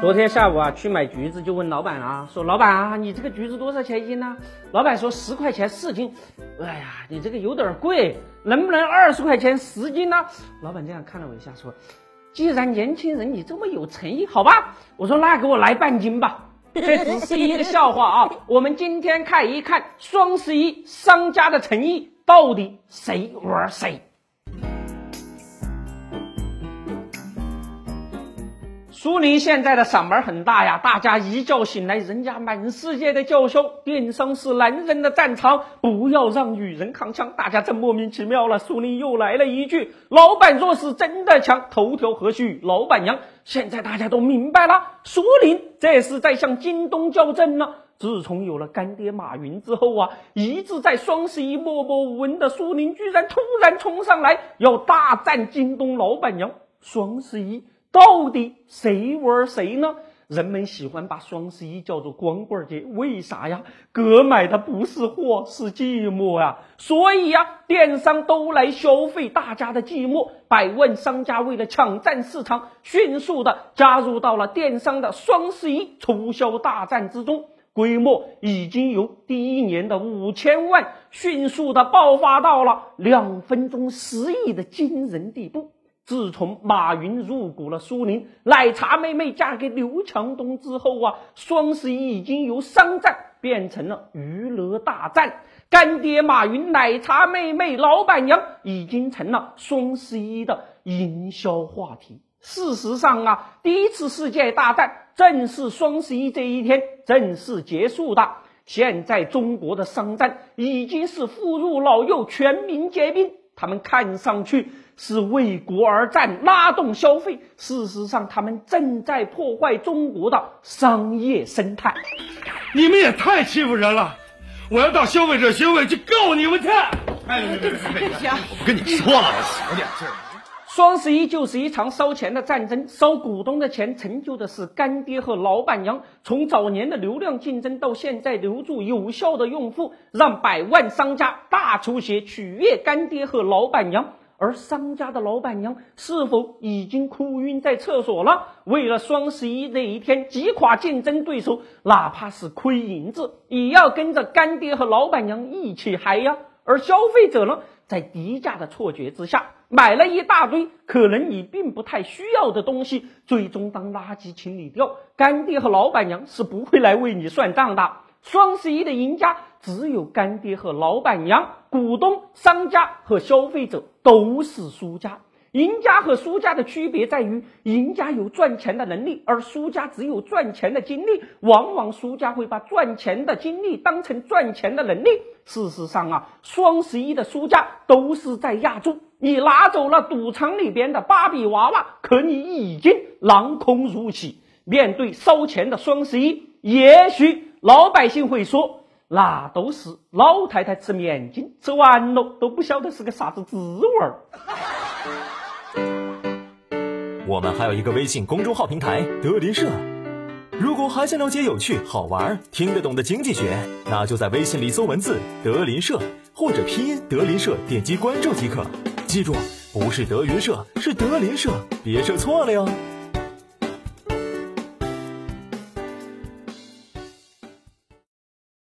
昨天下午啊，去买橘子就问老板啊，说老板啊，你这个橘子多少钱一斤呢？老板说十块钱四斤。哎呀，你这个有点贵，能不能二十块钱十斤呢？老板这样看了我一下，说，既然年轻人你这么有诚意，好吧，我说那给我来半斤吧。这只是一个笑话啊，我们今天看一看双十一商家的诚意到底谁玩谁。苏宁现在的嗓门很大呀，大家一觉醒来，人家满世界的叫嚣，电商是男人的战场，不要让女人扛枪。大家真莫名其妙了。苏宁又来了一句：“老板若是真的强，头条何须老板娘？”现在大家都明白了，苏宁这是在向京东较真呢。自从有了干爹马云之后啊，一直在双十一默默无闻的苏宁，居然突然冲上来要大战京东老板娘。双十一。到底谁玩谁呢？人们喜欢把双十一叫做光棍节，为啥呀？哥买的不是货，是寂寞呀。所以呀，电商都来消费大家的寂寞。百万商家为了抢占市场，迅速的加入到了电商的双十一促销大战之中，规模已经由第一年的五千万，迅速的爆发到了两分钟十亿的惊人地步。自从马云入股了苏宁，奶茶妹妹嫁给刘强东之后啊，双十一已经由商战变成了娱乐大战。干爹马云、奶茶妹妹、老板娘已经成了双十一的营销话题。事实上啊，第一次世界大战正是双十一这一天正式结束的。现在中国的商战已经是妇孺老幼全民皆兵，他们看上去。是为国而战，拉动消费。事实上，他们正在破坏中国的商业生态。你们也太欺负人了！我要到消费者协会去告你们去！哎，对不起，对不起啊！我跟你说了，小点劲儿。双十一就是一场烧钱的战争，烧股东的钱，成就的是干爹和老板娘。从早年的流量竞争，到现在留住有效的用户，让百万商家大出血，取悦干爹和老板娘。而商家的老板娘是否已经哭晕在厕所了？为了双十一那一天击垮竞争对手，哪怕是亏银子，也要跟着干爹和老板娘一起嗨呀！而消费者呢，在低价的错觉之下，买了一大堆可能你并不太需要的东西，最终当垃圾清理掉，干爹和老板娘是不会来为你算账的。双十一的赢家只有干爹和老板娘，股东、商家和消费者都是输家。赢家和输家的区别在于，赢家有赚钱的能力，而输家只有赚钱的精力。往往输家会把赚钱的精力当成赚钱的能力。事实上啊，双十一的输家都是在压注。你拿走了赌场里边的芭比娃娃，可你已经囊空如洗。面对烧钱的双十一，也许。老百姓会说，那都是老太太吃面筋，吃完了都不晓得是个啥子滋味儿。我们还有一个微信公众号平台德林社，如果还想了解有趣、好玩、听得懂的经济学，那就在微信里搜文字“德林社”或者拼音“德林社”，点击关注即可。记住，不是德云社，是德林社，别设错了哟。